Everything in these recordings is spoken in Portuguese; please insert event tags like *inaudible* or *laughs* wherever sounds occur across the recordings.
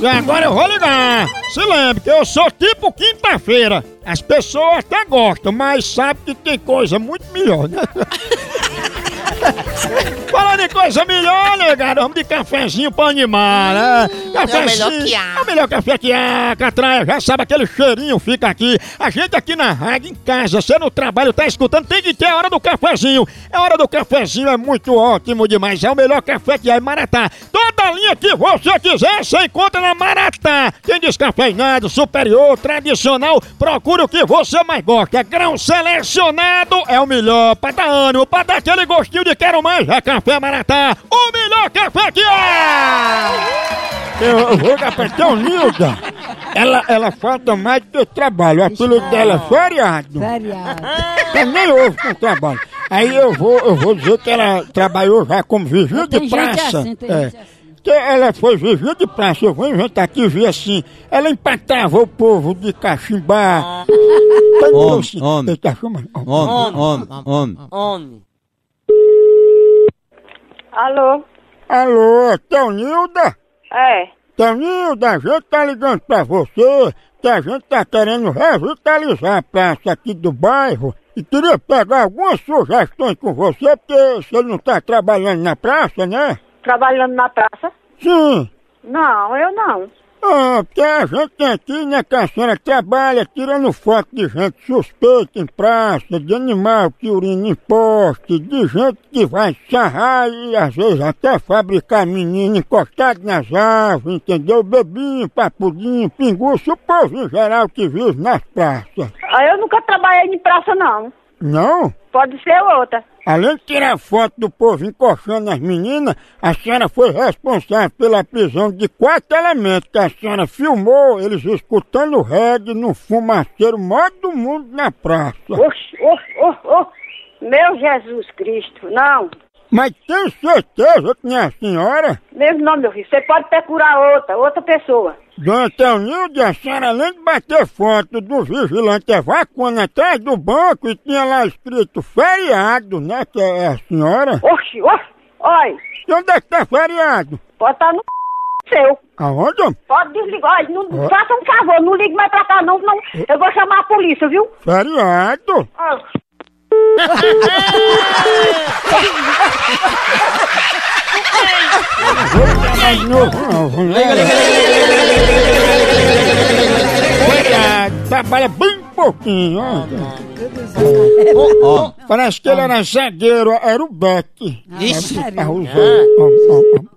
E agora eu vou ligar. Se lembre que eu sou tipo quinta-feira. As pessoas até gostam, mas sabem que tem coisa muito melhor, né? *laughs* Falando em coisa melhor, né? Vamos de cafezinho pra animar, né? Cafezinho. é o melhor que há. É o melhor café que há, Catraia. Já sabe, aquele cheirinho fica aqui. A gente aqui na rádio, em casa, você no trabalho, tá escutando, tem que ter a hora do cafezinho. A hora do cafezinho é muito ótimo demais. É o melhor café que há em Maratá. Toda linha que você quiser, você encontra na Maratá. Tem descafeinado, superior, tradicional. Procure o que você mais gosta. Grão selecionado é o melhor. Pra dar ânimo, pra dar aquele gostinho de quero mais. É Café Maratá. O melhor café que há! Eu, eu vou dar pra tia Nilda. Ela, ela falta mais do que trabalho. O apelido dela é feriado. Variado. Eu nem ouve com trabalho. Aí eu vou, eu vou dizer que ela trabalhou já como vigia de praça. assim, É. gente assim. Que ela foi vigia de praça. Eu vou inventar aqui e ver assim. Ela empatava o povo de cachimbá. *laughs* Homem, Homem, homem, homem. Homem. Alô? Alô, Teonilda? É. Teonilda, a gente tá ligando pra você que a gente tá querendo revitalizar a praça aqui do bairro e queria pegar algumas sugestões com você, porque você não tá trabalhando na praça, né? Trabalhando na praça? Sim. Não, eu não. Ah, porque a gente tem aqui, né, que a senhora trabalha tirando foto de gente suspeita em praça, de animal que urina em poste, de gente que vai sarrar e às vezes até fabricar menino encostado nas árvores, entendeu? Bebinho, papudinho, pinguço, o povo em geral que vive nas praças. Ah, Eu nunca trabalhei em praça, não. Não? Pode ser outra. Além de tirar foto do povo encoxando as meninas, a senhora foi responsável pela prisão de quatro elementos que a senhora filmou eles escutando reggae no fumaceiro maior do mundo na praça. Oxi, oh, oh, oh. Meu Jesus Cristo, não. Mas tem certeza que não é a senhora? Mesmo não, meu filho. Você pode procurar outra, outra pessoa. Dona Teonilda, a senhora além de bater foto do vigilante evacuando atrás do banco e tinha lá escrito feriado, né, que é a senhora? Oxi, oxi. Olha, E onde é que tá feriado? pode estar no seu. Aonde? Pode desligar. Olha, não, faça um favor, não ligue mais pra cá, não, não. Eu vou chamar a polícia, viu? Feriado? Ah. *laughs* Não, né? Cuidado, trabalha bem pouquinho, ó. Ó, Parece que ele era zagueiro, era o Beck. Ixi. Tá usando.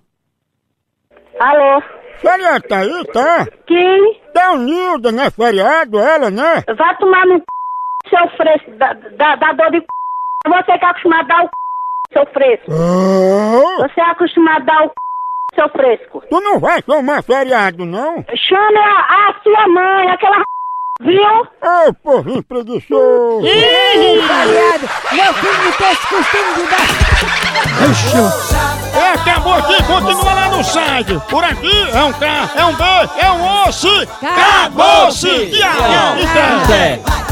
Alô? Feriado tá aí, tá? Quem? Tá unida, né? Feriado, ela, né? Vai tomar no c... seu fresco, da, da, da dor de c... Você que é acostumado a dar o c... seu fresco. Oh, Você é acostumado a dar o c... seu fresco. tu não vai tomar feriado, não? Chame a, a sua mãe, aquela r... viu? Ô, povinho preguiçoso. Variado. Meu filho não tem esse costume de dar. É, acabou aqui, continua lá no site. Por aqui é um K, é um B, é um osso. Acabou-se! Tchau! Então. Zé.